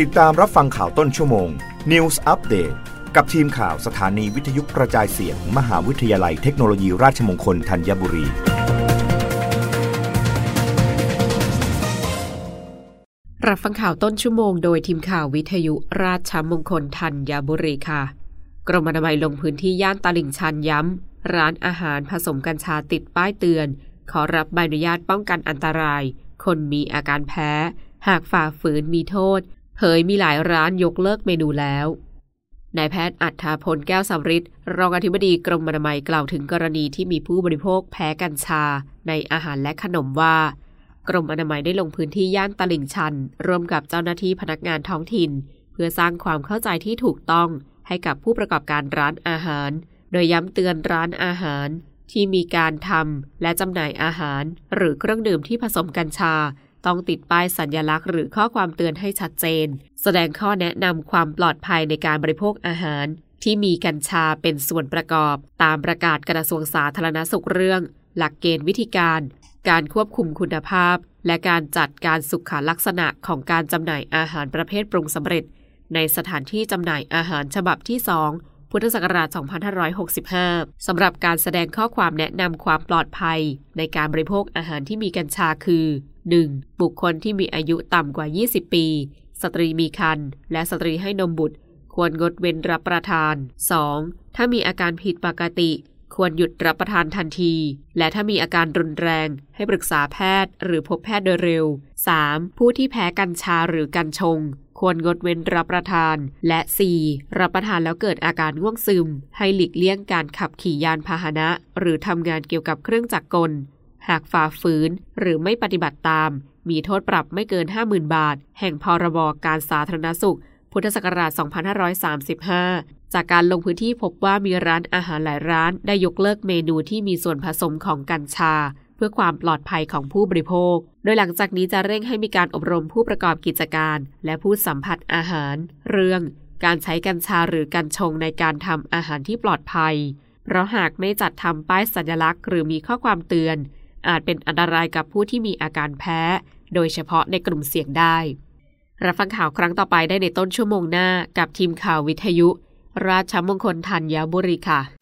ติดตามรับฟังข่าวต้นชั่วโมง News Update กับทีมข่าวสถานีวิทยุกระจายเสียง มหาวิทยาลัยเทคโนโลยีราชมงคลธัญบุรี รับฟังข่าวต้นชั่วโมงโดยทีมข่าววิทยุราชมงคลธัญบุรีค่ะ กรมอนามัยลงพื้นที่ย่านตลิ่งชันย้ำ ร้านอาหารผสมกัญชาติดป้ายเตือน ขอรับใบอนุญาตป้องกันอันตราย คนมีอาการแพ้ หากฝ่าฝืนมีโทษ ยมีหลายร้านยกเลิกเมนูแล้วนายแพทย์อัฏฐาพลแก้วสำริดรองอธิบดีกรมอนามัยกล่าวถึงกรณีที่มีผู้บริโภคแพ้กัญชา ในอาหารและขนมว่า กรมอนามัยได้ลงพื้นที่ย่านตลิ่งชัน ร่วมกับเจ้าหน้าที่พนักงานท้องถิ่น เพื่อสร้างความเข้าใจที่ถูกต้องให้กับผู้ประกอบการร้านอาหาร โดยย้ำเตือนร้านอาหาร ที่มีการทำและจำหน่ายอาหาร หรือเครื่องดื่มที่ผสมกัญชา ต้องติดป้ายสัญญลักษณ์หรือข้อความเตือนให้ชัดเจน แสดงข้อแนะนำความปลอดภัยในการบริโภคอาหาร ที่มีกัญชาเป็นส่วนประกอบ ตามประกาศกระทรวงสาธารณสุขเรื่อง หลักเกณฑ์วิธีการ การควบคุมคุณภาพ และการจัดการสุขลักษณะของการจำหน่ายอาหารประเภทปรุงสำเร็จ ในสถานที่จำหน่ายอาหารฉบับที่ 2 พุทธศักราช 2565 สำหรับการแสดงข้อความแนะนำความปลอดภัย ในการบริโภคอาหารที่มีกัญชาคือ 1. บุคคลที่มีอายุต่ำกว่า 20 ปี สตรีมีครรภ์และสตรีให้นมบุตร ควรงดเว้นรับประทาน 2. ถ้ามีอาการผิดปกติ ควรหยุดรับประทานทันที และถ้ามีอาการรุนแรง ให้ปรึกษาแพทย์ หรือพบแพทย์โดยเร็ว 3. ผู้ที่แพ้กัญชาหรือกัญชง ควรงดเว้นรับประทาน และ 4. รับประทานแล้วเกิดอาการง่วงซึม ให้หลีกเลี่ยงการขับขี่ยานพาหนะ หรือทำงานเกี่ยวกับเครื่องจักรกล หากฝ่าฝืนหรือไม่ปฏิบัติตาม มีโทษปรับไม่เกิน 50,000 บาท แห่งพรบการสาธารณสุข พุทธศักราช 2535จากการลงพื้นที่พบว่ามีร้านอาหารหลายร้านได้ยกเลิกเมนูที่มีส่วนผสมของกัญชา พื่อความปลอดภัยของผู้บริโภค โดยหลังจากนี้จะเร่งให้มีการอบรมผู้ประกอบกิจการ และผู้สัมผัสอาหาร เรื่อง การใช้กัญชาหรือกัญชงในการทำอาหารที่ปลอดภัย เพราะหากไม่จัดทำป้ายสัญลักษณ์ หรือมีข้อความเตือน อาจเป็นอันตรายกับผู้ที่มีอาการแพ้ โดยเฉพาะในกลุ่มเสี่ยงได้ รับฟังข่าวครั้งต่อไปได้ในต้นชั่วโมงหน้ากับทีมข่าววิทยุ ราชมงคลธัญบุรีค่ะ